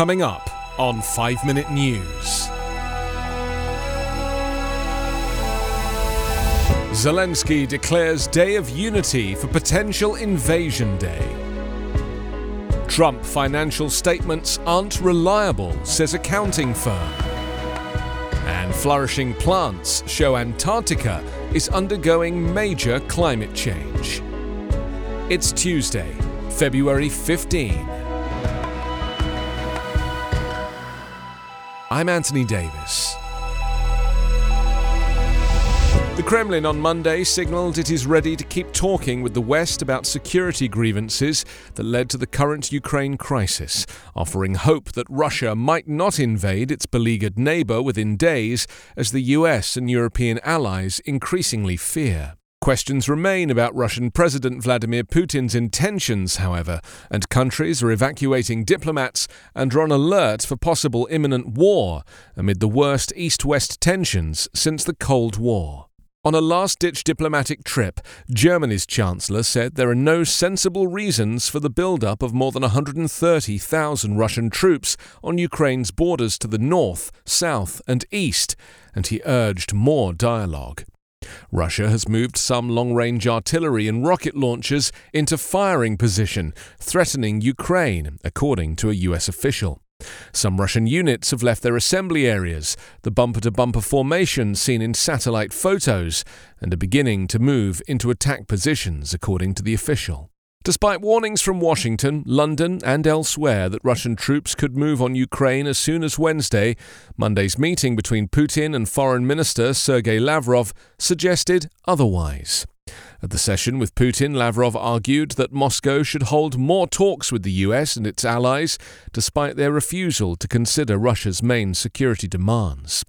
Coming up on 5 Minute News. Zelensky declares Day of Unity for potential invasion day. Trump financial statements aren't reliable, says accounting firm. And flourishing plants show Antarctica is undergoing major climate change. It's Tuesday, February 15. I'm Anthony Davis. The Kremlin on Monday signalled it is ready to keep talking with the West about security grievances that led to the current Ukraine crisis, offering hope that Russia might not invade its beleaguered neighbour within days, as the US and European allies increasingly fear. Questions remain about Russian President Vladimir Putin's intentions, however, and countries are evacuating diplomats and are on alert for possible imminent war amid the worst east west tensions since the Cold War. On a last ditch diplomatic trip, Germany's Chancellor said there are no sensible reasons for the build up of more than 130,000 Russian troops on Ukraine's borders to the north, south, and east, and he urged more dialogue. Russia has moved some long range artillery and rocket launchers into firing position, threatening Ukraine, according to a US official. Some Russian units have left their assembly areas, the bumper to bumper formation seen in satellite photos, and are beginning to move into attack positions, according to the official. Despite warnings from Washington, London, and elsewhere that Russian troops could move on Ukraine as soon as Wednesday, Monday's meeting between Putin and Foreign Minister Sergei Lavrov suggested otherwise. At the session with Putin, Lavrov argued that Moscow should hold more talks with the US and its allies, despite their refusal to consider Russia's main security demands.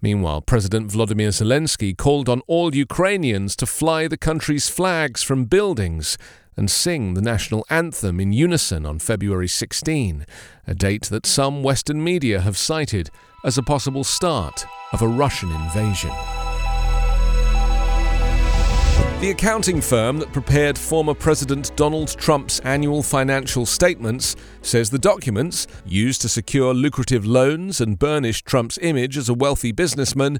Meanwhile, President Vladimir Zelensky called on all Ukrainians to fly the country's flags from buildings and sing the national anthem in unison on February 16, a date that some Western media have cited as a possible start of a Russian invasion. The accounting firm that prepared former President Donald Trump's annual financial statements says the documents, used to secure lucrative loans and burnish Trump's image as a wealthy businessman,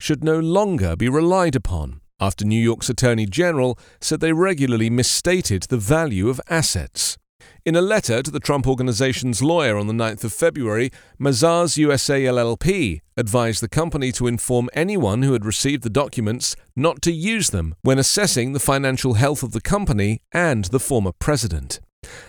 should no longer be relied upon after New York's Attorney General said they regularly misstated the value of assets. In a letter to the Trump Organization's lawyer on the 9th of February, Mazars USA LLP advised the company to inform anyone who had received the documents not to use them when assessing the financial health of the company and the former president.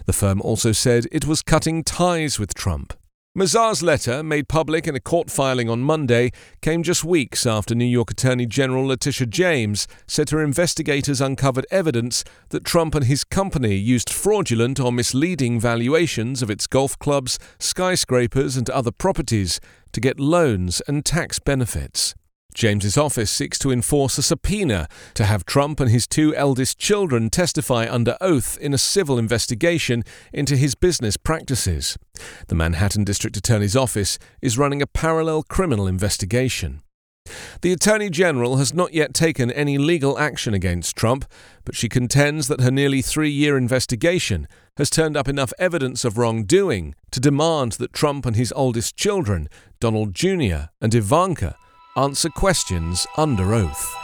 The firm also said it was cutting ties with Trump. Mazars' letter, made public in a court filing on Monday, came just weeks after New York Attorney General Letitia James said her investigators uncovered evidence that Trump and his company used fraudulent or misleading valuations of its golf clubs, skyscrapers, and other properties to get loans and tax benefits. James's office seeks to enforce a subpoena to have Trump and his two eldest children testify under oath in a civil investigation into his business practices. The Manhattan District Attorney's office is running a parallel criminal investigation. The Attorney General has not yet taken any legal action against Trump, but she contends that her nearly three year investigation has turned up enough evidence of wrongdoing to demand that Trump and his oldest children, Donald Jr. and Ivanka, answer questions under oath.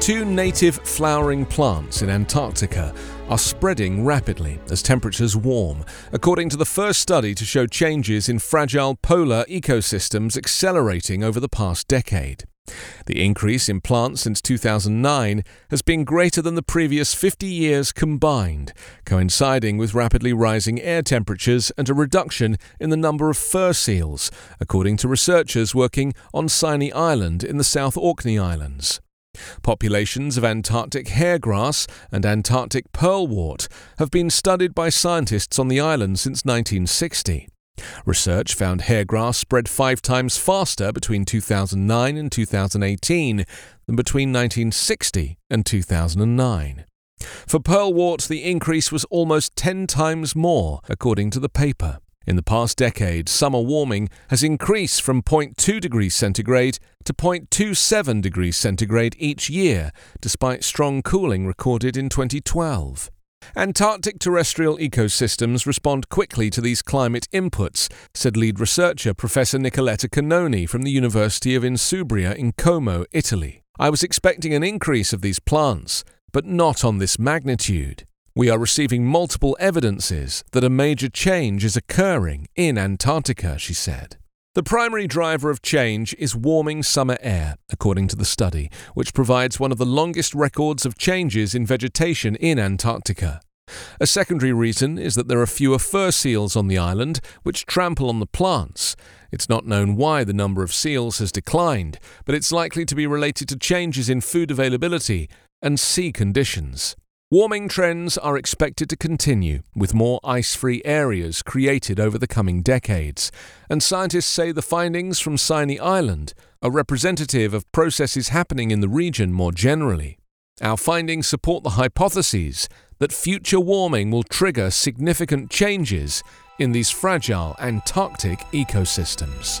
Two native flowering plants in Antarctica are spreading rapidly as temperatures warm, according to the first study to show changes in fragile polar ecosystems accelerating over the past decade. The increase in plants since 2009 has been greater than the previous 50 years combined, coinciding with rapidly rising air temperatures and a reduction in the number of fur seals, according to researchers working on Signy Island in the South Orkney Islands. Populations of Antarctic hairgrass and Antarctic pearlwort have been studied by scientists on the island since 1960. Research found hair grass spread five times faster between 2009 and 2018 than between 1960 and 2009. For pearlwort, the increase was almost 10 times more, according to the paper. In the past decade, summer warming has increased from 0.2 degrees centigrade to 0.27 degrees centigrade each year, despite strong cooling recorded in 2012. Antarctic terrestrial ecosystems respond quickly to these climate inputs, said lead researcher Professor Nicoletta Cannone from the University of Insubria in Como, Italy. I was expecting an increase of these plants, but not on this magnitude. We are receiving multiple evidences that a major change is occurring in Antarctica, she said. The primary driver of change is warming summer air, according to the study, which provides one of the longest records of changes in vegetation in Antarctica. A secondary reason is that there are fewer fur seals on the island, which trample on the plants. It's not known why the number of seals has declined, but it's likely to be related to changes in food availability and sea conditions. Warming trends are expected to continue, with more ice free areas created over the coming decades, and scientists say the findings from Signy Island are representative of processes happening in the region more generally. Our findings support the hypotheses that future warming will trigger significant changes in these fragile Antarctic ecosystems.